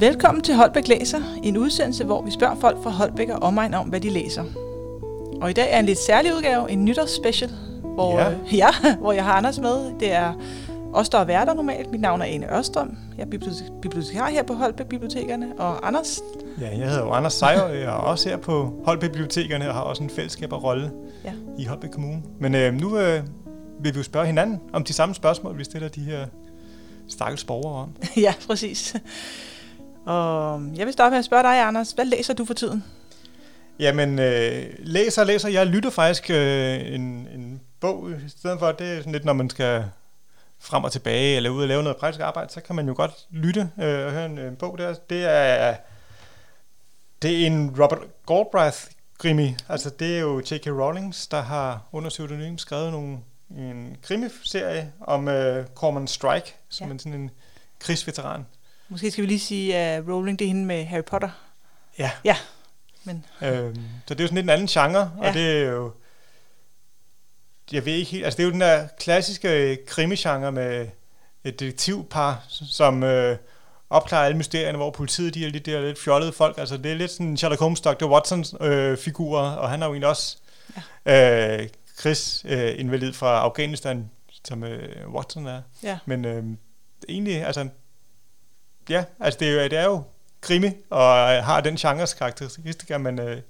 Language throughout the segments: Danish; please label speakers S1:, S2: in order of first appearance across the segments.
S1: Velkommen til Holbæk Læser, en udsendelse, hvor vi spørger folk fra Holbæk og omegn om, hvad de læser. Og i dag er en lidt særlig udgave, en nytårsspecial, hvor,
S2: Ja.
S1: øh, ja, hvor jeg har Anders med. Det er os, der er værter normalt. Mit navn er Ane Ørstrøm. Jeg er bibliotek- bibliotekar her på Holbæk Bibliotekerne. Og Anders,
S2: Ja, jeg hedder jo Anders Sejr, og jeg er også her på Holbæk Bibliotekerne og har også en fællesskaberrolle
S1: Ja.
S2: i Holbæk Kommune. Men øh, nu øh, vil vi jo spørge hinanden om de samme spørgsmål, vi stiller de her stakkels borgere om.
S1: ja, præcis. Og jeg vil starte med at spørge dig, Anders. Hvad læser du for tiden?
S2: Jamen, øh, læser læser. Jeg lytter faktisk øh, en, en bog i stedet for. Det er sådan lidt, når man skal frem og tilbage eller ud og lave noget praktisk arbejde, så kan man jo godt lytte øh, og høre en, en bog der. Det er, det er en Robert Galbraith krimi. Altså, det er jo J.K. Rowlings, der har under pseudonym skrevet nogle, en krimiserie om øh, Corman Strike, som
S1: Ja.
S2: er sådan en krigsveteran.
S1: Måske skal vi lige sige, at Rowling det er hende med Harry Potter.
S2: Ja.
S1: Ja, men
S2: Øhm, så det er jo sådan lidt en anden genre, ja. Og det er jo... Jeg ved ikke helt... Altså, det er jo den der klassiske krimigenre med et detektivpar, som øh, opklarer alle mysterierne, hvor politiet de er lidt, de er lidt fjollede folk. Altså, det er lidt sådan Sherlock Holmes, Dr. Watson-figurer, og han er jo egentlig også ja. øh, krigsinvalid fra Afghanistan, som øh, Watson er.
S1: ja.
S2: Men øh, egentlig, altså... Ja, altså det er jo, det er jo krimi, og øh, har den genres karakteristika, men øh,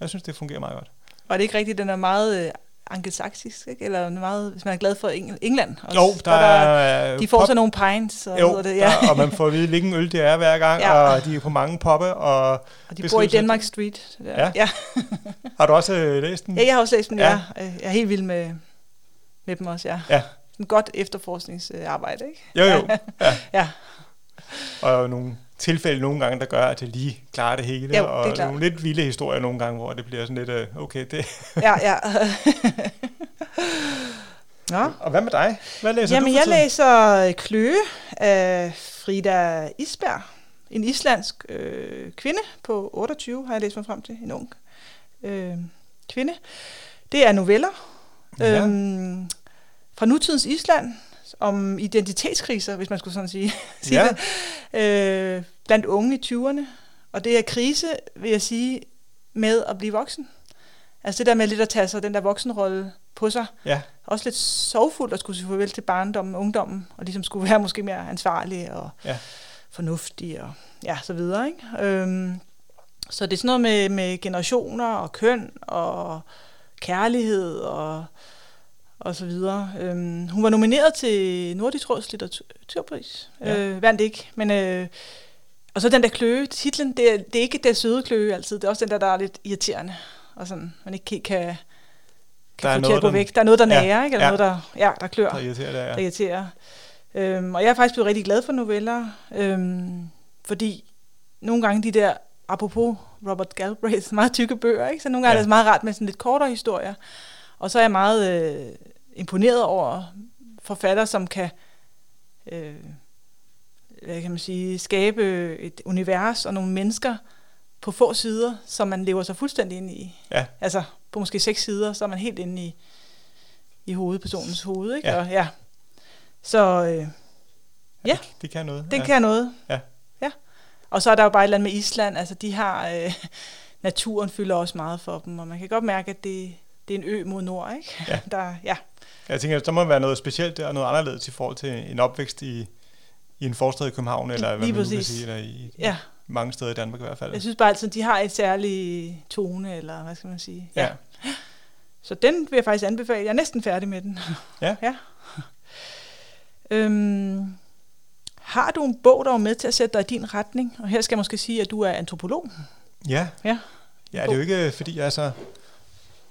S2: jeg synes, det fungerer meget godt.
S1: Og er det ikke rigtigt, den er meget øh, angelsaksisk, ikke? Eller meget, hvis man er glad for Eng- England. Også.
S2: Jo, der, er
S1: de får
S2: pop-
S1: så nogle pints, og,
S2: jo,
S1: det, ja.
S2: der, og man får at vide, hvilken øl det er hver gang,
S1: Ja.
S2: og de er på mange poppe, og
S1: og de bor i Denmark Street. Ja.
S2: Ja.
S1: ja.
S2: har du også øh, læst den?
S1: ja, jeg har også læst ja.
S2: Ja.
S1: ja. Jeg er helt vild med, med dem også, ja.
S2: Ja.
S1: En godt efterforskningsarbejde, ikke?
S2: Jo, jo. Ja.
S1: Ja.
S2: Og nogle tilfælde nogle gange, der gør, at det lige klarer det hele,
S1: Jo, det er
S2: og
S1: klart.
S2: nogle lidt vilde historier nogle gange, hvor det bliver sådan lidt, øh, okay, det...
S1: Ja, ja. Nå.
S2: Og hvad med dig? Hvad læser
S1: Jamen,
S2: du
S1: jeg læser øh, Kløe af Frida Isberg. En islandsk øh, kvinde på 28, har jeg læst mig frem til. En ung øh, kvinde. Det er noveller
S2: Ja.
S1: øhm, fra nutidens Island om identitetskriser, hvis man skulle sådan sige, sige
S2: Ja.
S1: det, øh, blandt unge i 20'erne. Og det er krise, vil jeg sige, med at blive voksen. Altså det der med lidt at tage sig den der voksenrolle på sig.
S2: Ja.
S1: Også lidt sorgfuldt at skulle sige farvel til barndommen og ungdommen, og ligesom skulle være måske mere ansvarlig og
S2: Ja.
S1: fornuftig og ja, så videre. Ikke? Øhm, så det er sådan noget med, med generationer og køn og kærlighed og, og så videre. Øhm, hun var nomineret til Nordisk Råds litteraturpris.
S2: Ja.
S1: Øh, vandt ikke, men... Øh, og så den der kløe, titlen, det er, det er ikke det søde kløe altid, det er også den der, der er lidt irriterende, og sådan, man ikke kan, kan
S2: Der er
S1: få til
S2: noget,
S1: at gå
S2: der-
S1: væk. Der er noget, der
S2: Ja,
S1: nager, ikke? Eller
S2: ja.
S1: noget, der, ja, der klør,
S2: Der irriterer
S1: der
S2: ja.
S1: irriterer. Øhm, og jeg er faktisk blevet rigtig glad for noveller, øhm, fordi nogle gange de der, apropos Robert Galbraith, meget tykke bøger, ikke? så nogle gange
S2: Ja.
S1: er det meget rart med sådan lidt kortere historier. Og så er jeg meget øh, imponeret over forfattere, som kan, øh, hvad kan man sige, skabe et univers og nogle mennesker på få sider, som man lever sig fuldstændig ind i.
S2: Ja.
S1: Altså på måske seks sider, så er man helt inde i, i hovedpersonens hoved. Ikke?
S2: Ja.
S1: Og, ja. Så øh, Ja.
S2: Det, det kan noget.
S1: den
S2: ja.
S1: kan noget.
S2: Ja.
S1: ja. Og så er der jo bare et eller andet med Island. Altså de har, øh, naturen fylder også meget for dem, og man kan godt mærke, at det, det er en ø mod nord. Ikke?
S2: Ja.
S1: Der, ja.
S2: Jeg tænker, der må være noget specielt der, og noget anderledes i forhold til en opvækst i, i en forstad i København, eller hvad
S1: Lige
S2: man nu kan
S1: præcis.
S2: sige, eller i
S1: ja.
S2: mange steder i Danmark i hvert fald.
S1: Jeg synes bare altid, de har et særligt tone, eller hvad skal man sige.
S2: ja.
S1: Så den vil jeg faktisk anbefale. Jeg er næsten færdig med den.
S2: Ja.
S1: ja. Øhm, har du en bog, der er med til at sætte dig i din retning? Og her skal jeg måske sige, at du er antropolog.
S2: Ja.
S1: Ja.
S2: Ja, det er jo ikke, fordi jeg er så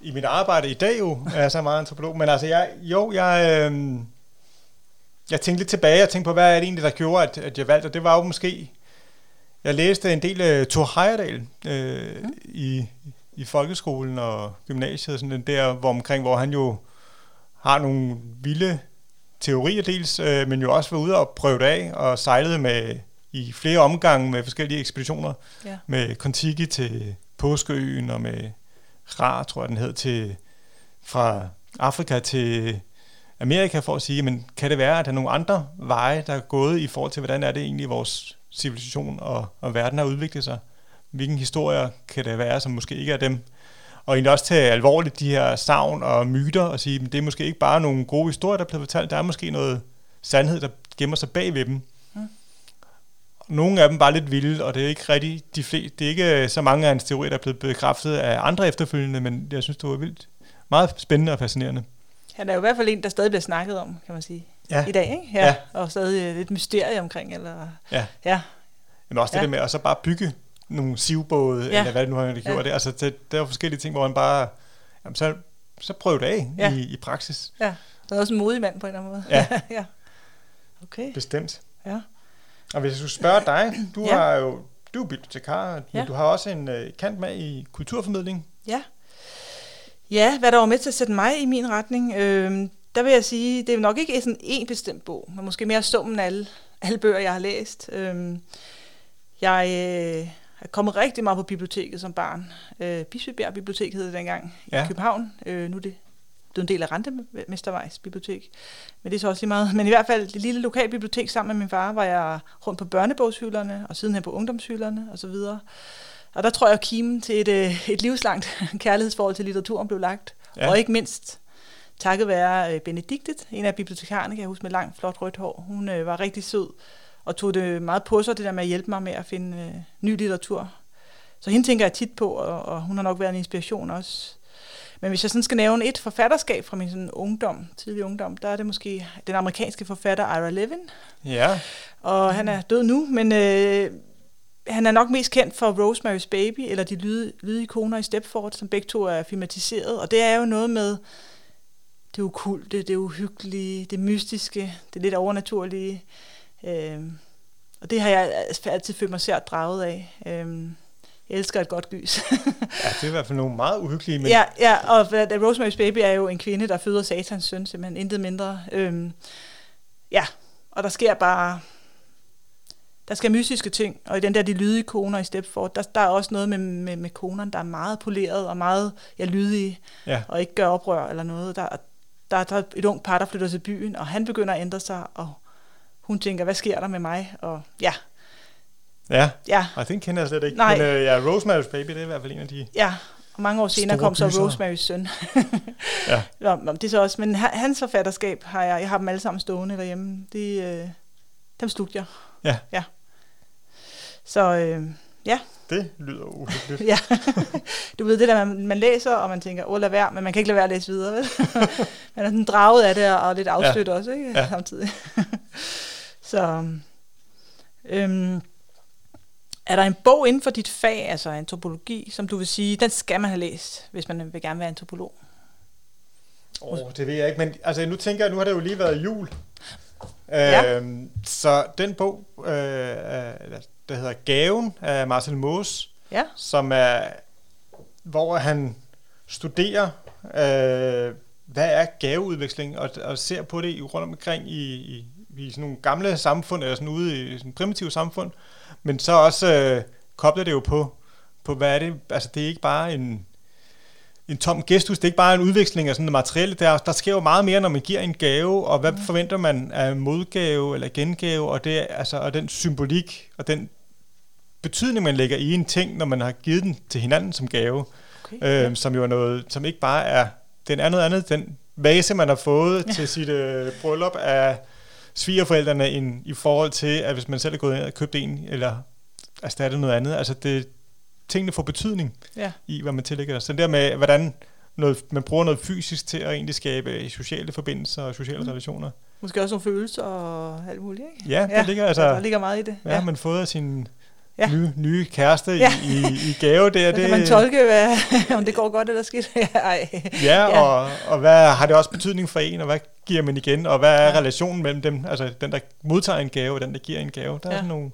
S2: i mit arbejde i dag jo, er jeg så meget antropolog, men altså jeg, jo, jeg, øh, jeg tænkte lidt tilbage, jeg tænkte på, hvad er det egentlig, der gjorde, at, at jeg valgte, og det var jo måske, jeg læste en del af Thor Heyerdahl øh,
S1: Mm.
S2: i, i folkeskolen og gymnasiet, sådan den der, hvor omkring, hvor han jo har nogle vilde teorier dels, øh, men jo også var ude og prøve det af, og sejlede med i flere omgange med forskellige ekspeditioner,
S1: Ja.
S2: med Kontiki til Påskeøen, og med Ra, tror jeg den hed, til, fra Afrika til Amerika, for at sige, men kan det være, at der er nogle andre veje, der er gået i forhold til, hvordan er det egentlig, vores civilisation og, og verden har udviklet sig. Hvilken historier kan det være, som måske ikke er dem? Og egentlig også tage alvorligt de her savn og myter og sige, at det er måske ikke bare nogle gode historier, der er blevet fortalt. Der er måske noget sandhed, der gemmer sig bag ved dem. Nogle af dem bare lidt vilde, og det er ikke rigtig de fleste, det er ikke så mange af hans teorier, der er blevet bekræftet af andre efterfølgende, men jeg synes, det var vildt meget spændende og fascinerende.
S1: Han er jo i hvert fald en, der stadig bliver snakket om, kan man sige,
S2: ja.
S1: i dag, ikke? Ja, ja. Og stadig lidt mysterie omkring, eller...
S2: Ja.
S1: ja.
S2: Men også det ja. der med at så bare bygge nogle sivbåde, ja. eller hvad det nu har gjort. Ja. Det. Altså, det, der er forskellige ting, hvor man bare... Jamen, så, så prøv det af ja. i, i praksis.
S1: Ja, der er også en modig mand på en eller anden måde.
S2: Ja.
S1: ja. Okay.
S2: Bestemt.
S1: Ja.
S2: Og hvis jeg skulle spørge dig, du ja. har jo du er bibliotekar, men ja. du har også en uh, kant med i kulturformidling.
S1: Ja. Ja, hvad der var med til at sætte mig i min retning, øh, der vil jeg sige, det er nok ikke sådan en bestemt bog, men måske mere summen af alle, alle bøger, jeg har læst. Øh, jeg øh, er kommet rigtig meget på biblioteket som barn. Øh, Bispebjerg Bibliotek hed det dengang ja. i København. Øh, nu er det det er en del af Rentemestervejs bibliotek. Men det er så også lige meget. Men i hvert fald det lille lokalbibliotek sammen med min far, var jeg rundt på børnebogshylderne, og sidenhen på ungdomshylderne og så videre. Og der tror jeg, at kimen til et, øh, et livslangt kærlighedsforhold til litteraturen blev lagt. Ja. Og ikke mindst takket være øh, Benediktet, en af bibliotekarerne, kan jeg huske, med langt, flot rødt hår. Hun øh, var rigtig sød og tog det meget på sig, det der med at hjælpe mig med at finde øh, ny litteratur. Så hende tænker jeg tit på, og, og hun har nok været en inspiration også. Men hvis jeg sådan skal nævne et forfatterskab fra min sådan ungdom, tidlig ungdom, der er det måske den amerikanske forfatter Ira Levin.
S2: Ja.
S1: Og han er død nu, men øh, han er nok mest kendt for Rosemary's Baby, eller de lyde, lydikoner i Stepford, som begge to er filmatiseret. Og det er jo noget med det ukulte, det uhyggelige, det mystiske, det lidt overnaturlige. Øh, og det har jeg altid følt mig sært draget af. Øh, jeg elsker et godt gys.
S2: ja, det er i hvert fald nogle meget uhyggelige. Men...
S1: Ja, ja, og Rosemary's Baby er jo en kvinde, der føder satans søn, simpelthen intet mindre. Øhm, ja, og der sker bare der skal mystiske ting, og i den der de lydige koner i Stepford, der, der er også noget med, med, med konerne, der er meget poleret og meget ja, lydige,
S2: ja.
S1: og ikke gør oprør eller noget. Der, der, der er et ung par, der flytter til byen, og han begynder at ændre sig, og hun tænker, hvad sker der med mig? Og ja.
S2: Ja,
S1: ja.
S2: og den kender jeg slet ikke.
S1: Nej.
S2: Men uh, ja, Rosemary's Baby, det er i hvert fald en af de
S1: Ja, og mange år senere kom så Rosemarys søn.
S2: ja.
S1: Nå, det er så også, men hans forfatterskab har jeg, jeg har dem alle sammen stående derhjemme. De, øh, dem slugte jeg.
S2: Ja.
S1: Ja. Så øh, ja.
S2: Det lyder uhyggeligt.
S1: ja. Du ved det der, man, man læser, og man tænker, åh lad være, men man kan ikke lade være at læse videre. Vel? man er sådan draget af det, og lidt afstødt ja. også, ikke?
S2: Ja.
S1: Samtidig. Så, øhm, er der en bog inden for dit fag, altså antropologi, som du vil sige, den skal man have læst, hvis man vil gerne være antropolog?
S2: Åh, oh, det ved jeg ikke, men altså, nu tænker jeg, nu har det jo lige været jul. Ja. Øhm, så den bog, øh, der hedder Gaven af Marcel Moos,
S1: ja.
S2: som er, hvor han studerer, øh, hvad er gaveudveksling, og, og ser på det rundt omkring i, i, i sådan nogle gamle samfund, eller sådan ude i sådan primitive samfund, men så også øh, kobler det jo på, på, hvad er det, altså det er ikke bare en, en tom gestus, det er ikke bare en udveksling af sådan noget materielle, der, der sker jo meget mere, når man giver en gave, og hvad mm. forventer man af modgave eller gengave, og, det, altså, og den symbolik, og den betydning, man lægger i en ting, når man har givet den til hinanden som gave, okay, øh, ja. som jo er noget, som ikke bare er, den er noget andet, den vase, man har fået ja. til sit øh, bryllup af svigerforældrene, end i forhold til, at hvis man selv er gået ind og købt en, eller erstattet noget andet, altså det, tingene får betydning
S1: ja.
S2: i, hvad man tillægger. Så det der med, hvordan noget, man bruger noget fysisk til at egentlig skabe sociale forbindelser og sociale mm. relationer.
S1: Måske også nogle følelser og alt muligt, ikke?
S2: Ja, ja, ligger, altså,
S1: der ligger meget i det.
S2: Ja, ja. man fået af sin ja. nye, nye kæreste ja. i, i, i gave.
S1: Der,
S2: det,
S1: kan man tolke, hvad, om det går godt eller skidt. Ej.
S2: Ja, ja. Og, og hvad har det også betydning for en, og hvad giver man igen, og hvad er ja. relationen mellem dem, altså den, der modtager en gave, og den, der giver en gave. Der ja. er sådan nogle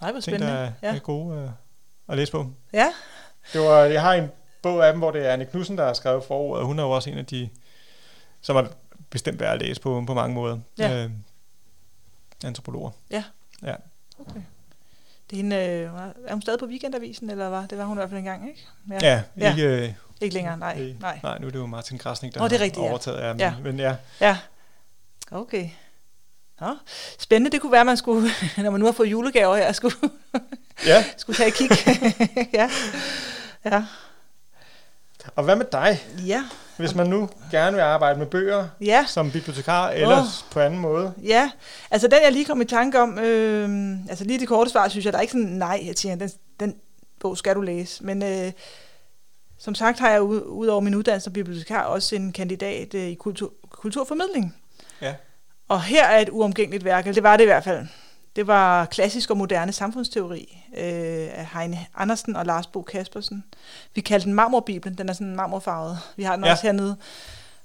S1: Nej, hvor
S2: ting, der er, ja. er gode uh, at læse på.
S1: Ja.
S2: Det var, jeg har en bog af dem, hvor det er Anne Knudsen, der har skrevet forordet, og hun er jo også en af de, som er bestemt værd at læse på, på mange måder.
S1: Ja. Øh,
S2: antropologer.
S1: Ja.
S2: Ja.
S1: Okay. Det er, hende, øh, er hun stadig på weekendavisen, eller hvad? Det var hun i hvert fald engang, ikke?
S2: Ja, ja ikke,
S1: ja. ikke længere, nej,
S2: øh,
S1: nej.
S2: Nej, nu er det jo Martin Krasnik, der
S1: oh, det er
S2: har
S1: rigtigt,
S2: overtaget
S1: ja.
S2: Men,
S1: ja.
S2: men ja.
S1: Ja, okay. Nå, spændende. Det kunne være, at man skulle, når man nu har fået julegaver her, skulle,
S2: Ja.
S1: skulle tage et kig. ja. ja.
S2: Og hvad med dig?
S1: Ja.
S2: Hvis man nu gerne vil arbejde med bøger
S1: Ja.
S2: som bibliotekar, eller
S1: Åh.
S2: på anden måde.
S1: Ja, altså den jeg lige kom i tanke om, øh, altså lige det korte svar, synes jeg, der er ikke sådan, nej, jeg siger, den, den bog skal du læse. Men øh, som sagt har jeg ud, ud over min uddannelse som bibliotekar også en kandidat øh, i kultur, kulturformidling.
S2: Ja.
S1: Og her er et uomgængeligt værk, eller det var det i hvert fald. Det var klassisk og moderne samfundsteori øh, af Heine Andersen og Lars Bo Kaspersen. Vi kaldte den Marmorbibelen, den er sådan marmorfarvet. Vi har den
S2: Ja.
S1: ja. også hernede.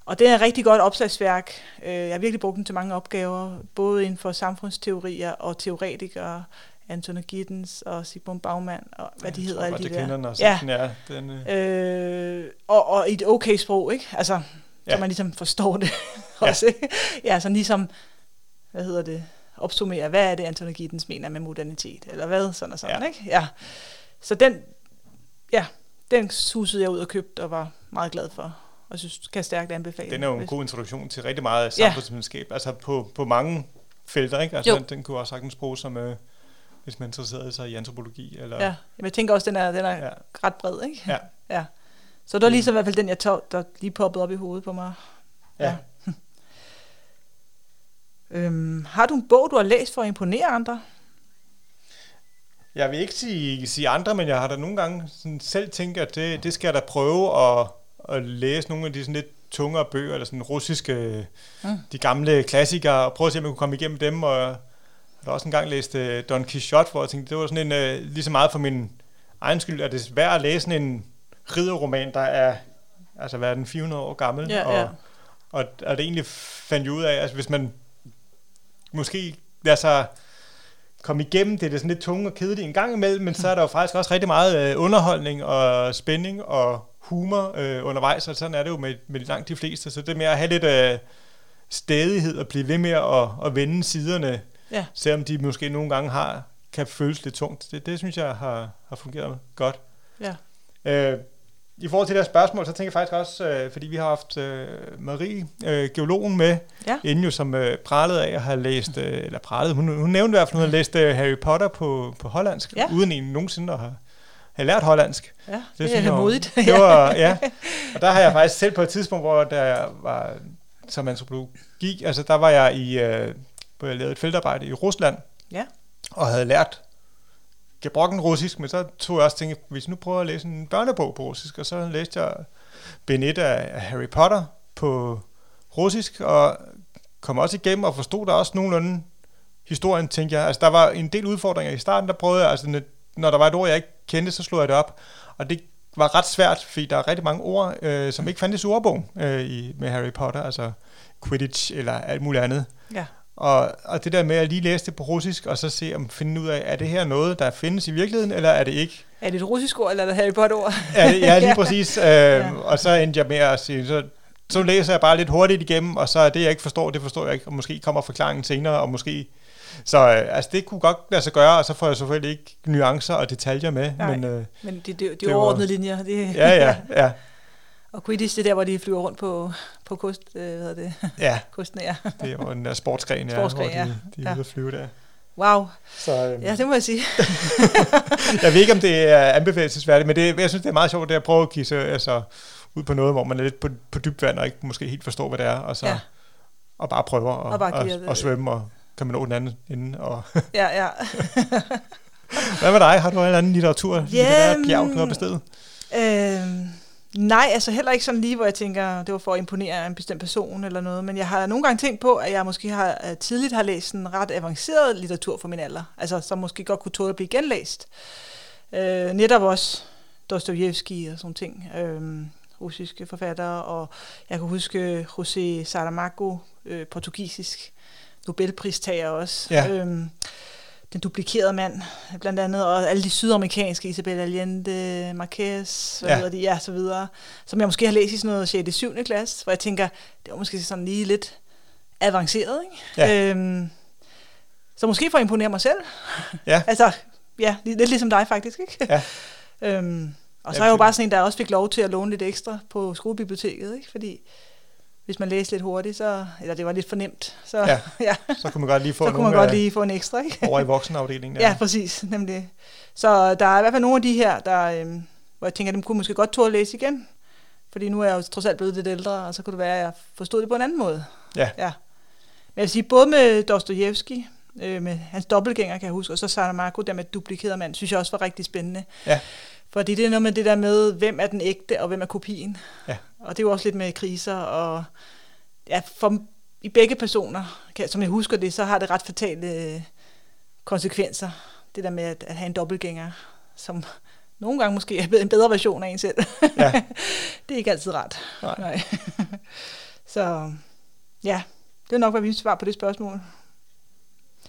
S1: Og det er et rigtig godt opslagsværk. Øh, Jeg har virkelig brugt den til mange opgaver, både inden for samfundsteorier og teoretikere, Anton Giddens og Sigmund Baumann, og hvad de hedder, alle de
S2: jeg kender
S1: der.
S2: den også.
S1: Ja,
S2: er, den, øh,
S1: øh, og, og i et okay sprog, ikke? Altså, så
S2: Ja.
S1: man ligesom forstår det
S2: Ja.
S1: også, ikke? Ja, sådan ligesom, hvad hedder det, opsummere, hvad er det, Anton Giddens mener med modernitet, eller hvad, sådan og sådan,
S2: Ja.
S1: ikke? Ja. Så den, ja, den susede jeg ud og købte, og var meget glad for, og synes, kan stærkt anbefale.
S2: den er jo en
S1: hvis-
S2: god introduktion til rigtig meget af
S1: Ja.
S2: samfundsvidenskab. Altså på, på mange felter, ikke? Altså
S1: Jo.
S2: den, den kunne også sagtens bruges som, øh, hvis man interesserede sig i antropologi. Eller,
S1: Ja, men jeg tænker også, den er, den er
S2: Ja.
S1: ja. ret bred, ikke?
S2: Ja.
S1: ja. Så det var ligesom i hvert fald den, jeg tog, der lige poppede op i hovedet på mig.
S2: ja.
S1: Øhm, har du en bog, du har læst for at imponere andre?
S2: Jeg vil ikke sige, sige andre, men jeg har da nogle gange sådan selv tænkt, at det, det skal jeg da prøve at, at læse nogle af de sådan lidt tungere bøger, eller sådan russiske,
S1: Mm.
S2: de gamle klassikere, og prøve at se, om jeg kunne komme igennem dem. Og jeg har også engang læst uh, Don Quixote, hvor jeg tænkte, det var sådan en, uh, lige så meget for min egen skyld, at det er svært at læse en ridderroman, der er, altså hvad er den, 400 år gammel,
S1: Ja,
S2: og,
S1: ja.
S2: og, og det egentlig fandt jeg ud af, altså hvis man måske lader sig komme igennem det, det er sådan lidt tunge og kedeligt en gang imellem, men så er der jo faktisk også rigtig meget øh, underholdning og spænding og humor øh, undervejs, og sådan er det jo med, med langt de fleste, så det med at have lidt øh, stedighed og blive ved med at, at vende siderne,
S1: Ja.
S2: selvom de måske nogle gange har kan føles lidt tungt. Det, det synes jeg har, har fungeret godt.
S1: Ja.
S2: Øh, I forhold til det her spørgsmål, så tænker jeg faktisk også, øh, fordi vi har haft øh, Marie, øh, geologen, med,
S1: Ja.
S2: inden jo, som øh, pralede af at have læst, øh, eller pralede, hun, hun nævnte i hvert fald, hun havde læst øh, Harry Potter på, på hollandsk,
S1: Ja.
S2: uden egentlig nogensinde at have, have lært hollandsk.
S1: Ja, det,
S2: synes
S1: det er
S2: jeg
S1: modigt.
S2: Det var, ja. Og der har jeg faktisk selv på et tidspunkt, hvor der var som antropolog gik, altså der var jeg i, øh, hvor jeg lavede et feltarbejde i Rusland,
S1: Ja.
S2: og havde lært gebrokken russisk, men så tog jeg også tænke, hvis nu prøver at læse en børnebog på russisk, og så læste jeg Benet af af Harry Potter på russisk, og kom også igennem og forstod der også nogenlunde historien, tænkte jeg. Altså, der var en del udfordringer i starten, der prøvede jeg, altså, når der var et ord, jeg ikke kendte, så slog jeg det op, og det var ret svært, fordi der er rigtig mange ord, øh, som ikke fandtes i ordbogen øh, i, med Harry Potter, altså Quidditch eller alt muligt andet.
S1: Ja.
S2: Og, og det der med at lige læse det på russisk, og så se om finde ud af, er det her noget, der findes i virkeligheden, eller er det ikke?
S1: Er det et russisk ord, eller er det et Harry Potter-ord?
S2: Ja, ja lige præcis. Øh, Og så endte jeg med at sige, så, så læser jeg bare lidt hurtigt igennem, og så er det, jeg ikke forstår, det forstår jeg ikke, og måske kommer forklaringen senere, og måske... Så øh, altså, det kunne godt lade sig gøre, og så får jeg selvfølgelig ikke nuancer og detaljer med,
S1: Nej.
S2: men øh,
S1: Men det, det, det,
S2: Det
S1: er
S2: var-
S1: overordnede linjer. Det,
S2: ja, ja, ja,
S1: Og Quidditch, det er der, hvor de flyver rundt på, på kost, øh, hvad hedder det?
S2: ja.
S1: Ja.
S2: det er jo en der sportsgren, ja,
S1: Sportsgren,
S2: hvor de, de er
S1: ja.
S2: ude at flyve der.
S1: Wow.
S2: Så, øh,
S1: Ja, det må jeg sige.
S2: jeg ved ikke, om det er anbefalesværdigt, men det, jeg synes, det er meget sjovt, det at prøve at give sig altså, ud på noget, hvor man er lidt på, på dybt vand, og ikke måske helt forstår, hvad det er, og så
S1: Ja.
S2: og bare prøver at
S1: Og
S2: og
S1: bare
S2: og,
S1: det-
S2: og svømme, og kan man nå den anden ende. Og
S1: Ja, ja.
S2: hvad med dig? Har du en eller anden litteratur?
S1: Jamen-
S2: litterært bjerg, du har bestedet?
S1: Øhm, nej, altså heller ikke sådan lige, hvor jeg tænker, det var for at imponere en bestemt person eller noget, men jeg har nogle gange tænkt på, at jeg måske har øh, tidligt har læst en ret avanceret litteratur for min alder, altså som måske godt kunne tåle at blive genlæst. Øh, netop også Dostojevski og sådan ting, øh, russiske forfattere, og jeg kan huske José Saramago, øh, portugisisk Nobelpristager også.
S2: Ja.
S1: Øhm, den duplikerede mand, blandt andet, og alle de sydamerikanske, Isabel Allende, Marquez, hvad
S2: Ja.
S1: ja. hedder de, ja, så videre, som jeg måske har læst i sådan noget 6. 7. klasse, hvor jeg tænker, det var måske sådan lige lidt avanceret, ikke?
S2: Ja.
S1: Øhm, så måske for at imponere mig selv.
S2: Ja.
S1: altså, ja, li- lidt ligesom dig faktisk, ikke?
S2: Ja.
S1: øhm, og så er jeg jo bare sådan en, der også fik lov til at låne lidt ekstra på skolebiblioteket, ikke? Fordi hvis man læste lidt hurtigt, så, eller det var lidt for nemt, så,
S2: Ja.
S1: ja,
S2: Så kunne man godt lige få
S1: så kunne man godt
S2: af-
S1: lige få en ekstra, ikke?
S2: over i voksenafdelingen.
S1: Ja, præcis, nemlig. Så der er i hvert fald nogle af de her, der, øhm, hvor jeg tænker, dem kunne måske godt tåle at læse igen. Fordi nu er jeg jo trods alt blevet lidt ældre, og så kunne det være, at jeg forstod det på en anden måde.
S2: Ja.
S1: ja. Men jeg vil sige, både med Dostojevski, øh, med hans dobbeltgænger, kan jeg huske, og så Saramago, der med duplikeret mand, synes jeg også var rigtig spændende.
S2: Ja.
S1: Fordi det er noget med det der med, hvem er den ægte, og hvem er kopien.
S2: Ja.
S1: Og det er jo også lidt med kriser, og ja, for, i begge personer, kan, som jeg husker det, så har det ret fatale øh, konsekvenser. Det der med at, at have en dobbeltgænger, som nogle gange måske er en bedre version af en selv.
S2: Ja.
S1: det er ikke altid ret.
S2: Nej.
S1: Nej. så ja, det er nok, hvad vi svar på det spørgsmål.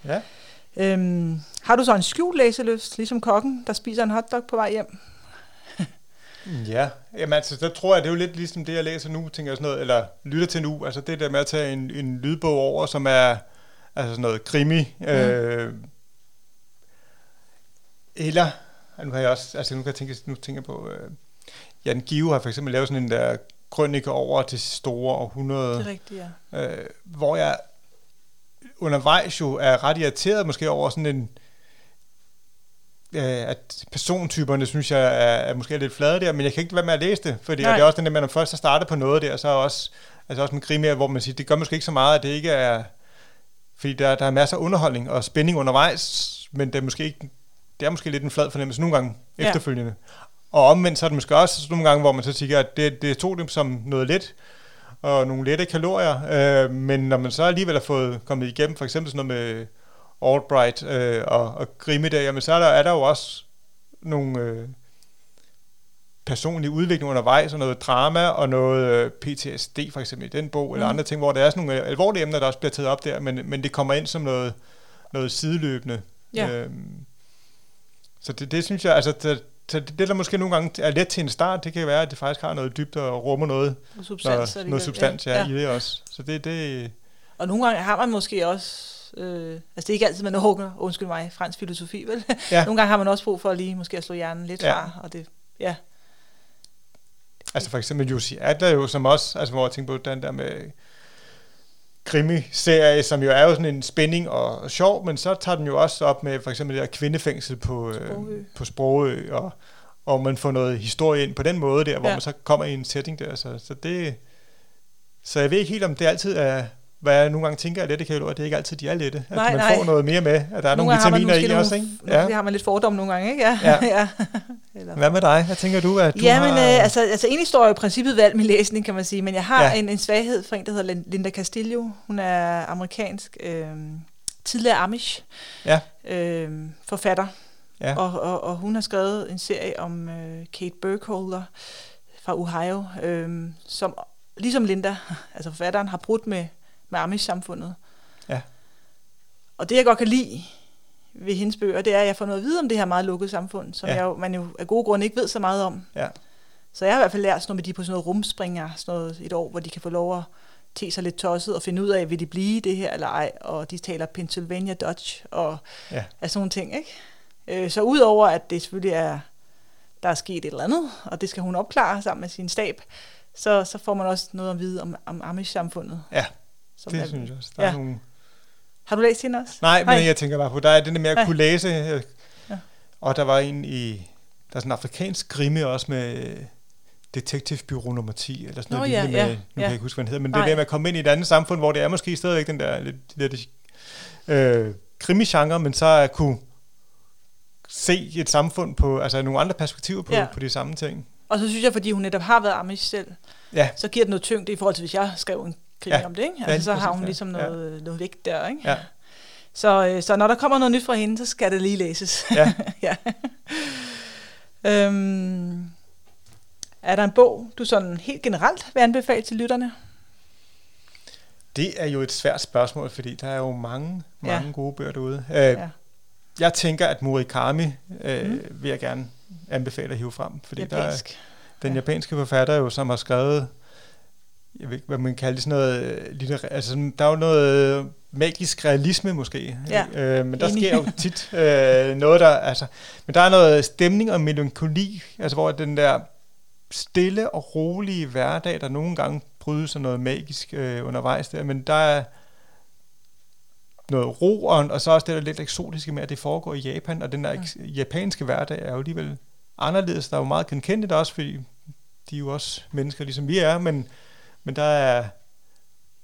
S2: Ja.
S1: Øhm, har du så en skjult læselyst, ligesom kokken, der spiser en hotdog på vej hjem?
S2: Ja, Jamen, altså, der tror jeg, det er jo lidt ligesom det, jeg læser nu, tænker jeg sådan noget, eller lytter til nu. Altså det der med at tage en, en lydbog over, som er altså sådan noget krimi. Mm. Øh, eller, nu har jeg også, altså nu kan jeg tænke, nu tænker jeg på, øh, Jan Give har for eksempel lavet sådan en der krønike over det store århundrede.
S1: Det er rigtigt, ja.
S2: øh, hvor jeg undervejs jo er ret irriteret måske over sådan en, øh, at persontyperne synes jeg er, er måske lidt flade der, men jeg kan ikke være med at læse det, fordi det er også den der, når man først har startet på noget der, så er også, altså også med krimier, hvor man siger, det gør måske ikke så meget, at det ikke er, fordi der, der er masser af underholdning og spænding undervejs, men det er måske ikke, det er måske lidt en flad fornemmelse nogle gange
S1: Ja.
S2: efterfølgende. Og omvendt så er det måske også nogle gange, hvor man så siger, at det, det tog dem som noget let, og nogle lette kalorier, øh, men når man så alligevel har fået kommet igennem, for eksempel sådan noget med Albright øh, og, og Grimme der, jamen så er der, er der jo også nogle øh, personlige udvikling undervejs, og noget drama, og noget øh, PTSD for eksempel i den bog, mm. eller andre ting, hvor der er sådan nogle øh, alvorlige emner, der også bliver taget op der, men, men det kommer ind som noget, noget sideløbende.
S1: Ja.
S2: Øhm, så det, det synes jeg, altså det, så det, det, der måske nogle gange er let til en start, det kan være, at det faktisk har noget dybt og rummer noget,
S1: Og substans.
S2: når, noget substans ja, ja. i det også. Så det, det
S1: Og nogle gange har man måske også, øh, altså det er ikke altid, man hugger, undskyld mig, fransk filosofi, vel?
S2: Ja.
S1: nogle gange har man også brug for lige måske at slå hjernen lidt
S2: Ja.
S1: fra, og det, ja,
S2: Altså for eksempel Jussi Adler jo, som også, altså hvor jeg tænker på den der med krimiserie, som jo er jo sådan en spænding og, og sjov, men så tager den jo også op med for eksempel det der kvindefængsel på
S1: Sprogø.
S2: Sprogø, øh, på Sprogø og, og man får noget historie ind på den måde der, hvor
S1: Ja.
S2: man så kommer i en setting der. Så, så det... Så jeg ved ikke helt, om det altid er, hvad jeg nogle gange tænker er lette kalorier, det er ikke altid, de er lette. At
S1: Nej,
S2: man
S1: nej.
S2: får noget mere med, at der er nogle,
S1: man
S2: vitaminer i også,
S1: nogle,
S2: ikke?
S1: Ja.
S2: Ja.
S1: har man lidt fordom nogle gange, ikke? Ja.
S2: Ja.
S1: ja. Eller,
S2: Hvad med dig? Hvad tænker du, at du
S1: ja, men
S2: har...
S1: øh, altså, altså egentlig står jeg i princippet valg med læsning, kan man sige, men jeg har
S2: Ja.
S1: en, en svaghed for en, der hedder Lin- Linda Castillo. Hun er amerikansk, øh, tidligere Amish
S2: Ja.
S1: øh, forfatter,
S2: Ja.
S1: og, og, og hun har skrevet en serie om øh, Kate Burkholder fra Ohio, øh, som ligesom Linda, altså forfatteren, har brudt med, med Amish-samfundet.
S2: Ja.
S1: Og det, jeg godt kan lide ved hendes bøger, det er, at jeg får noget at vide om det her meget lukkede samfund, som
S2: Ja.
S1: jeg jo, man jo af gode grunde ikke ved så meget om.
S2: Ja.
S1: Så jeg har i hvert fald lært sådan noget med, de på sådan noget rumspringer, sådan noget et år, hvor de kan få lov at te sig lidt tosset og finde ud af, vil de blive det her eller ej, og de taler Pennsylvania Dutch og
S2: Ja.
S1: af sådan nogle ting, ikke? Øh, så udover at det selvfølgelig er, der er sket et eller andet, og det skal hun opklare sammen med sin stab, så, så får man også noget at vide om, om Amish-samfundet.
S2: Ja,
S1: Som
S2: det
S1: er,
S2: synes jeg også. Der ja.
S1: Ja.
S2: er nogle
S1: Har du læst hende også?
S2: Nej, men
S1: Nej.
S2: jeg tænker bare på, der er det der med at
S1: Nej.
S2: kunne læse, øh,
S1: Ja.
S2: og der var en i, der er sådan en afrikansk grimme også med detektivbyrå nummer 10, eller sådan
S1: Nå,
S2: noget
S1: ja,
S2: lignende
S1: ja,
S2: med, nu kan
S1: ja.
S2: jeg ikke huske, hvad den hedder, men det
S1: Nej.
S2: der med at komme ind i et andet samfund, hvor det er måske stadigvæk den der lidt, lidt øh, krimi-genre, men så at kunne se et samfund på, altså nogle andre perspektiver på, ja.
S1: Ja.
S2: på de samme ting.
S1: Og så synes jeg, fordi hun netop har været Amish selv,
S2: Ja,
S1: så giver det noget tyngde i forhold til, hvis jeg skrev en krimi
S2: Ja.
S1: om det, ikke? Altså, så har hun ligesom
S2: Ja.
S1: noget, noget vægt der, ikke?
S2: ja,
S1: Så, øh, så når der kommer noget nyt fra hende, så skal det lige læses.
S2: ja.
S1: ja. øhm, er der en bog, du sådan helt generelt vil anbefale til lytterne?
S2: Det er jo et svært spørgsmål, fordi der er jo mange, mange ja. Gode bøger derude. Øh,
S1: Ja.
S2: Jeg tænker, at Murakami øh, mm. Vil jeg gerne anbefale at hive frem, fordi der er
S1: Japansk.
S2: den
S1: Ja.
S2: japanske forfatter jo, som har skrevet, jeg ved ikke, hvad man kalder det, sådan noget, øh, litterær, altså der er jo noget magisk realisme måske,
S1: Ja,
S2: øh, men der
S1: enig.
S2: sker jo tit øh, noget, der, altså, men der er noget stemning og melankoli, altså hvor den der stille og rolige hverdag, der nogle gange bryde sig noget magisk øh, undervejs der, men der er noget ro, og, og så også det der lidt eksotiske med, at det foregår i Japan, og den der mm. japanske hverdag er jo alligevel anderledes. Der er jo meget genkendeligt også, fordi de er jo også mennesker, ligesom vi er, men, men der er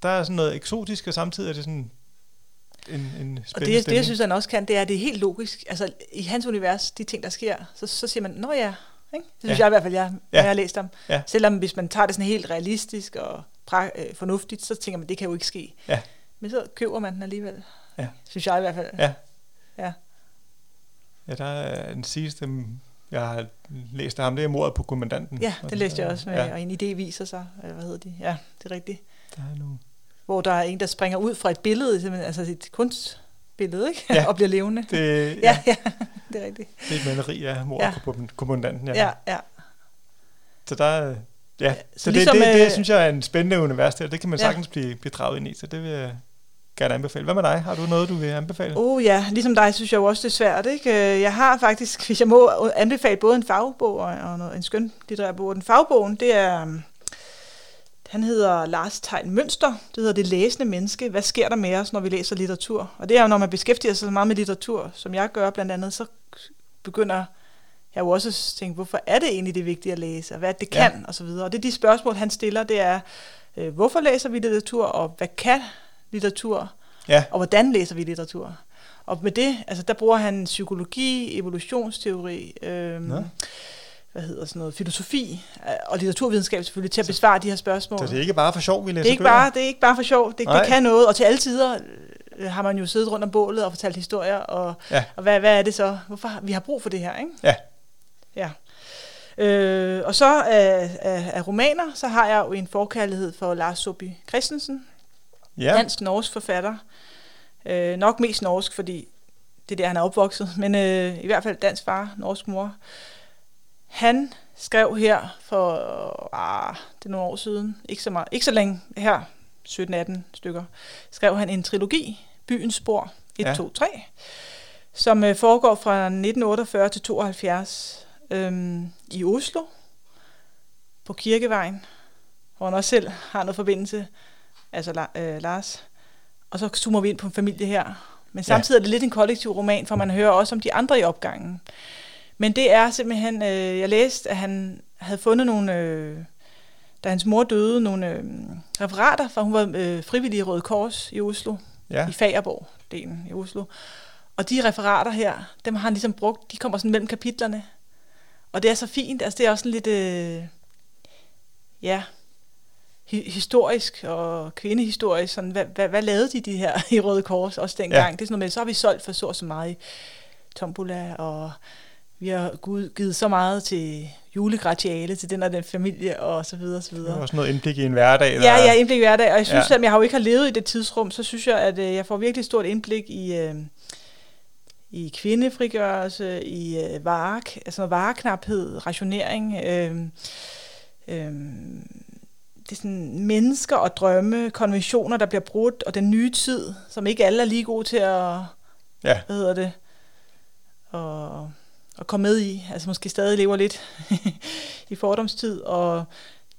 S2: der er sådan noget eksotisk, og samtidig er det sådan en, en spændende
S1: Og det, det, jeg synes, han også kan, det er, at det er helt logisk. Altså, i hans univers, de ting, der sker, så, så siger man, nå ja, ikke? Det synes ja. jeg i hvert fald, jeg, ja. jeg har læst om. Ja. Selvom hvis man tager det sådan helt realistisk og pra- øh, fornuftigt, så tænker man, det kan jo ikke ske. Ja. Men så køber man den alligevel. Ja. Synes jeg i hvert fald.
S2: Ja. Ja. Ja, der er den sidste, jeg har læst af ham, det er mordet på kommandanten.
S1: Ja, det læste jeg også med, ja. og en idé viser sig, eller hvad hedder de? Ja, det er rigtigt.
S2: Der er nogle
S1: hvor der er en, der springer ud fra et billede, altså et kunstbillede, ikke? Ja. og bliver levende.
S2: Det,
S1: ja. ja, ja, det er rigtigt.
S2: Det er et maleri af mor ja. på kommandanten.
S1: Ja. ja, ja.
S2: Så der Ja, så, så det, ligesom, det, det, det, det synes jeg er en spændende univers der. Det kan man ja. sagtens blive, blive draget ind i, så det vil jeg gerne anbefale. Hvad med dig? Har du noget, du vil anbefale?
S1: Oh ja, ligesom dig synes jeg jo også, det er svært. Ikke? Jeg har faktisk, hvis jeg må anbefale både en fagbog og noget, en skøn litterær bog. Den fagbogen, det er han hedder Lars Tegn Mønster. Det hedder Det læsende menneske. Hvad sker der med os, når vi læser litteratur? Og det er jo, når man beskæftiger sig så meget med litteratur, som jeg gør blandt andet, så begynder jeg jo også at tænke, hvorfor er det egentlig det vigtige at læse, og hvad det kan, ja. og så videre. Og det er de spørgsmål, han stiller, det er, øh, hvorfor læser vi litteratur, og hvad kan litteratur, ja. og hvordan læser vi litteratur? Og med det, altså der bruger han psykologi, evolutionsteori, øh, ja hvad hedder sådan noget, filosofi øh, og litteraturvidenskab selvfølgelig til at besvare de her spørgsmål.
S2: Så det er ikke bare for sjov, vi læser
S1: det er ikke bare, Det er ikke bare for sjov, det, det kan noget, og til alle tider øh, har man jo siddet rundt om bålet og fortalt historier, og, ja. og hvad, hvad er det så? Hvorfor vi har brug for det her, ikke?
S2: Ja.
S1: Ja. Øh, og så af, af, af romaner, så har jeg jo en forkærlighed for Lars Sobi Christensen, ja. dansk-norsk forfatter. Øh, nok mest norsk, fordi det er der, han er opvokset, men øh, i hvert fald dansk far, norsk mor. Han skrev her for ah, det er nogle år siden, ikke så, meget, ikke så længe her, 17-18 stykker, skrev han en trilogi, Byens Spor 1, ja. 2, 3, som øh, foregår fra 1948 til 72 øhm, i Oslo, på Kirkevejen, hvor han også selv har noget forbindelse, altså øh, Lars. Og så zoomer vi ind på en familie her. Men samtidig ja. er det lidt en kollektiv roman, for man hører også om de andre i opgangen. Men det er simpelthen, øh, jeg læste, at han havde fundet nogle, øh, da hans mor døde, nogle øh, referater, for hun var øh, frivillig i Røde Kors i Oslo, ja. i Fagerborg-delen i Oslo. Og de referater her, dem har han ligesom brugt, de kommer sådan mellem kapitlerne. Og det er så fint, altså det er også sådan lidt, øh, ja, historisk og kvindehistorisk, sådan, hvad, hvad, hvad lavede de de her i Røde Kors også dengang? Ja. Det er sådan noget med, så har vi solgt for så og så meget i tombola og vi har givet så meget til julegratiale til den og den familie, og så videre, og så videre.
S2: Også noget indblik i en hverdag.
S1: Der... Ja, ja, indblik i hverdag, og jeg synes, ja. at jeg har jo ikke har levet i det tidsrum, så synes jeg, at øh, jeg får virkelig stort indblik i, øh, i kvindefrigørelse, i øh, vare, altså vareknaphed, rationering, øh, øh, det er sådan mennesker og drømme, konventioner, der bliver brudt, og den nye tid, som ikke alle er lige gode til at, ja. hvad hedder det, og at komme med i, altså måske stadig lever lidt i fordomstid, og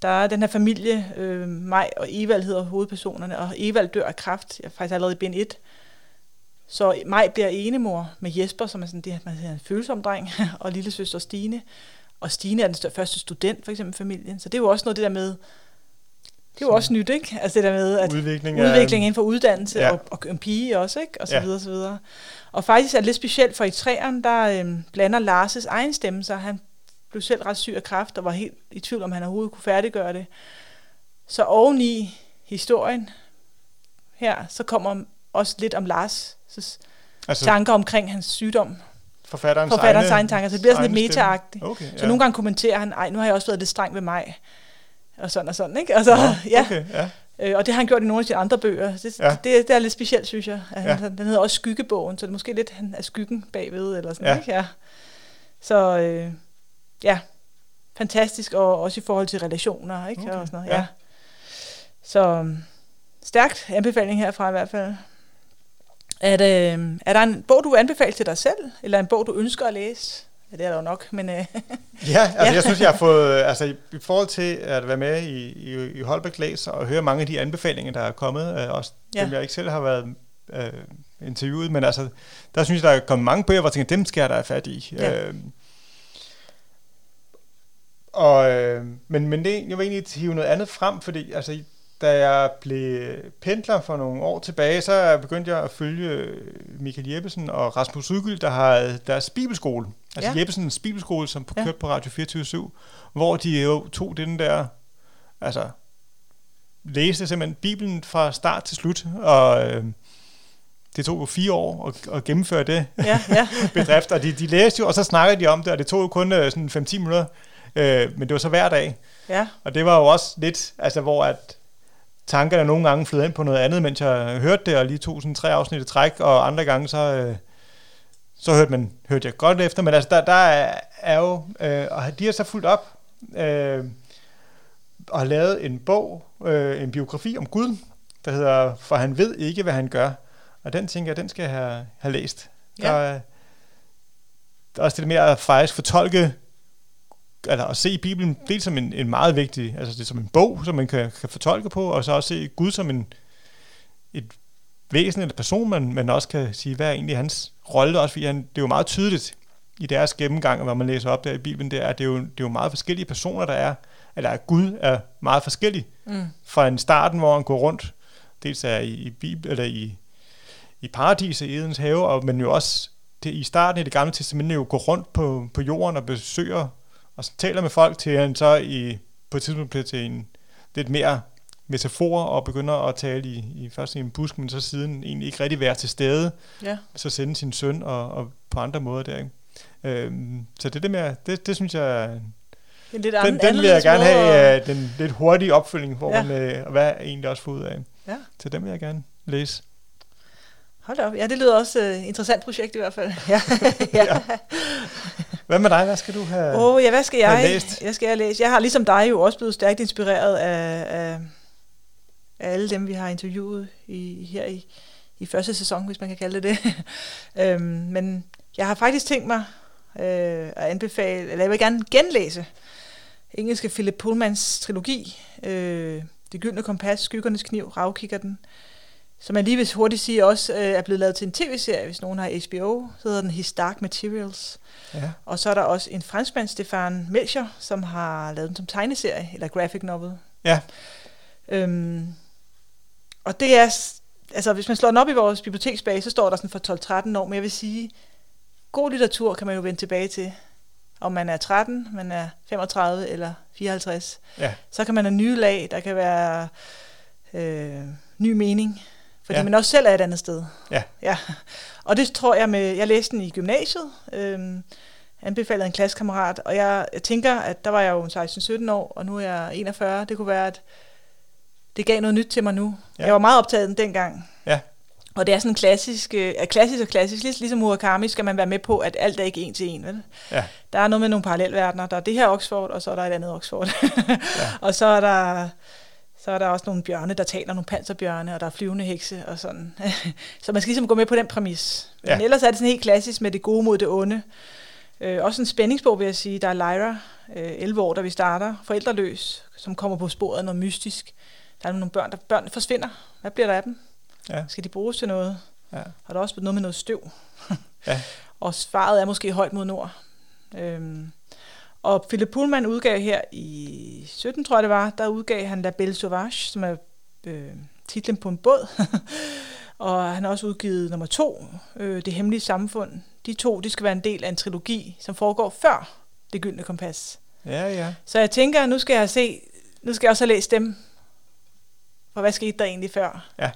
S1: der er den her familie, øh, mig og Evald hedder hovedpersonerne, og Evald dør af kræft, jeg er faktisk allerede i bind 1. Så mig bliver enemor med Jesper, som er sådan det, man siger, en følsom dreng, og lille søster Stine. Og Stine er den største, første student, for eksempel familien. Så det er jo også noget det der med, det er jo også nyt, ikke? Altså det der med, at
S2: udvikling,
S1: udvikling inden for uddannelse, ja. og, og en pige også, ikke? Og så ja. videre, og så videre. Og faktisk er det lidt specielt, for i træerne, der øhm, blander Lars' egen stemme sig. Han blev selv ret syg af kræft, og var helt i tvivl, om han overhovedet kunne færdiggøre det. Så oveni historien her, så kommer også lidt om Lars' altså, tanker omkring hans sygdom.
S2: Forfatterens,
S1: forfatterens egne, tanker, så det bliver sådan lidt meta okay, ja. Så nogle gange kommenterer han, ej, nu har jeg også været lidt streng ved mig, og sådan og sådan, ikke? Altså, ja, ja. Okay, ja. Øh, og det har han gjort i nogle af sine andre bøger. Det, ja. det, det er lidt specielt, synes jeg. Ja. Han, den hedder også Skyggebogen, så det er måske lidt han er skyggen bagved, eller sådan, ja. ikke? Ja. Så øh, ja, fantastisk, og også i forhold til relationer, ikke? Okay. Og sådan noget, ja. ja. Så stærkt anbefaling herfra i hvert fald. Er, det, er der en bog, du vil anbefale til dig selv, eller en bog, du ønsker at læse? Ja, det er der jo nok, men... Øh,
S2: ja, altså ja. jeg synes, jeg har fået... Altså i forhold til at være med i, i, i Holbæk Læs og høre mange af de anbefalinger, der er kommet, øh, også ja. dem jeg ikke selv har været øh, interviewet, men altså, der synes jeg, der er kommet mange bøger, hvor jeg tænker, dem skal jeg da have fat i. Ja. Øh, og, øh, men, men det, jeg vil egentlig hive noget andet frem, fordi altså, da jeg blev pendler for nogle år tilbage, så begyndte jeg at følge Michael Jeppesen og Rasmus Udgyld, der har deres bibelskole. Altså ja. Jeppesens bibelskole, som på, ja. kørte på Radio 24 hvor de jo tog den der, altså læste simpelthen Bibelen fra start til slut, og øh, det tog jo fire år at, at gennemføre det ja, ja. bedrift, og de, de læste jo, og så snakkede de om det, og det tog jo kun øh, sådan 5-10 minutter, øh, men det var så hver dag. Ja. Og det var jo også lidt, altså hvor at tankerne nogle gange flød ind på noget andet, mens jeg hørte det, og lige tog sådan tre afsnit i træk, og andre gange så, øh, så hørte, man, hørte jeg godt efter, men altså der, der er, er jo, øh, og de har så fulgt op, øh, og har lavet en bog, øh, en biografi om Gud, der hedder For han ved ikke, hvad han gør. Og den tænker jeg, den skal jeg have, have læst. Ja. Der, er, der er også det med at faktisk fortolke eller at se Bibelen dels som en, en meget vigtig, altså det er som en bog, som man kan, kan fortolke på, og så også se Gud som en, et væsen eller person, man, man også kan sige, hvad er egentlig hans rolle, også fordi han, det er jo meget tydeligt i deres gennemgang, hvor man læser op der i Bibelen, det er, at det er jo, det er jo meget forskellige personer, der er, eller at Gud er meget forskellig mm. fra en starten, hvor han går rundt, dels er i, i Bibel, eller i, i paradiset i Edens have, og, men jo også det, i starten i det gamle testamente jo går rundt på, på jorden og besøger og så taler med folk til han så i, på et tidspunkt bliver til en lidt mere metafor og begynder at tale i, i først i en busk, men så siden egentlig ikke rigtig være til stede. Ja. Så sende sin søn og, og på andre måder der. Ikke? Øhm, så det, det, med, det, det synes jeg...
S1: En lidt den,
S2: den vil jeg gerne have, uh, den lidt hurtige opfølging, hvor ja. man, uh, hvad jeg egentlig også får ud af. Ja. Så den vil jeg gerne læse.
S1: Hold op. Ja, det lyder også et uh, interessant projekt i hvert fald. ja.
S2: ja. Hvad med dig? Hvad skal du have,
S1: oh, ja, hvad skal jeg, læst? Jeg skal jeg læse. Jeg har ligesom dig jo også blevet stærkt inspireret af, af alle dem, vi har interviewet i, her i, i første sæson, hvis man kan kalde det det. øhm, men jeg har faktisk tænkt mig øh, at anbefale, eller jeg vil gerne genlæse engelske Philip Pullmans trilogi, øh, Det gyldne kompas, Skyggernes kniv, Ravkikkerten, som jeg lige vil hurtigt sige også øh, er blevet lavet til en tv-serie, hvis nogen har HBO, så hedder den His Dark Materials. Ja. Og så er der også en franskmand, Stefan Melcher, som har lavet den som tegneserie, eller graphic novel. Ja. Øhm, og det er, altså hvis man slår den op i vores biblioteksbase, så står der sådan for 12-13 år, men jeg vil sige, god litteratur kan man jo vende tilbage til. Om man er 13, man er 35 eller 54. Ja. Så kan man have nye lag, der kan være øh, ny mening, fordi ja. man også selv er et andet sted. Ja. ja. Og det tror jeg med, jeg læste den i gymnasiet, øhm, anbefalede en klassekammerat, og jeg, jeg tænker, at der var jeg jo 16-17 år, og nu er jeg 41, det kunne være, at det gav noget nyt til mig nu. Ja. Jeg var meget optaget den dengang. Ja. Og det er sådan klassisk, øh, klassisk og klassisk, ligesom Murakami skal man være med på, at alt er ikke en til en. Vel? Ja. Der er noget med nogle parallelverdener. Der er det her Oxford, og så er der et andet Oxford. ja. og så er der så er der også nogle bjørne, der taler, nogle panserbjørne, og der er flyvende hekse og sådan. så man skal ligesom gå med på den præmis. Men ja. ellers er det sådan helt klassisk med det gode mod det onde. Øh, også en spændingsbog, vil jeg sige. Der er Lyra, øh, 11 år, da vi starter, forældreløs, som kommer på sporet noget mystisk. Der er nogle børn, der børn forsvinder. Hvad bliver der af dem? Ja. Skal de bruges til noget? Ja. Og der er også noget med noget støv. ja. og svaret er måske højt mod nord. Øhm, og Philip Pullman udgav her i 17, tror jeg det var, der udgav han La Belle Sauvage, som er øh, titlen på en båd. og han har også udgivet nummer to, øh, Det Hemmelige Samfund. De to, de skal være en del af en trilogi, som foregår før Det Gyldne Kompas.
S2: Ja, ja.
S1: Så jeg tænker, nu skal jeg se, nu skal jeg også have læst dem. For hvad skete der egentlig før? Ja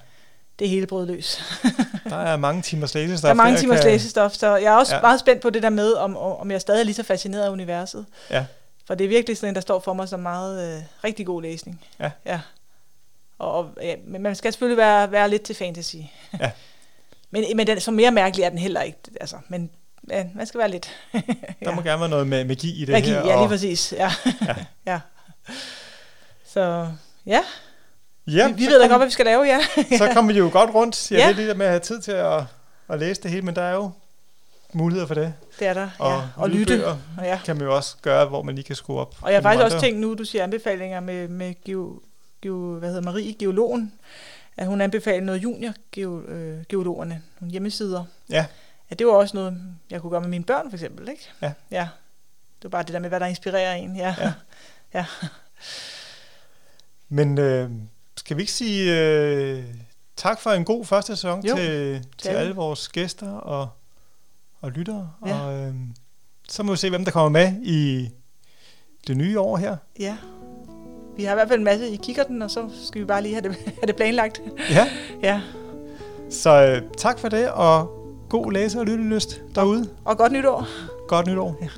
S1: det hele brød løs.
S2: der er mange timers læsestof.
S1: Der er mange timers kan... læsestof, så jeg er også ja. meget spændt på det der med, om, om jeg stadig er lige så fascineret af universet. Ja. For det er virkelig sådan en, der står for mig som meget øh, rigtig god læsning. Ja. ja. Og, og ja, men man skal selvfølgelig være, være lidt til fantasy. Ja. men, men den, som mere mærkelig er den heller ikke. Altså, men ja, man skal være lidt.
S2: ja. Der må gerne være noget med magi i det
S1: magi,
S2: her.
S1: Magi, ja, lige præcis. Ja. ja. ja. Så ja. Ja, vi, vi ved da godt, hvad vi skal lave, ja.
S2: så kommer vi jo godt rundt. Jeg ja. ved lige med at have tid til at, at læse det hele, men der er jo muligheder for det.
S1: Det er der,
S2: Og
S1: ja. Og lytte.
S2: lydbøger
S1: Ja.
S2: kan man jo også gøre, hvor man lige kan skrue op.
S1: Og jeg har faktisk også tænkt nu, du siger anbefalinger med, med geo, geo, hvad hedder Marie, geologen, at hun anbefaler noget junior geo, øh, geologerne, nogle hjemmesider.
S2: Ja.
S1: Ja, det var også noget, jeg kunne gøre med mine børn for eksempel, ikke?
S2: Ja.
S1: Ja. Det var bare det der med, hvad der inspirerer en. Ja.
S2: Ja.
S1: ja.
S2: Men øh, skal vi ikke sige øh, tak for en god første sæson
S1: Jo,
S2: til, til alle. vores gæster og, og lyttere.
S1: Ja.
S2: Og øh, så må vi se, hvem der kommer med i det nye år her.
S1: ja. Vi har i hvert fald en masse i kikkerten, og så skal vi bare lige have det, have det planlagt.
S2: Ja,
S1: Ja.
S2: så øh, tak for det, og god læse- og lyttelyst derude.
S1: Og godt nytår.
S2: Godt nytår.
S1: Ja.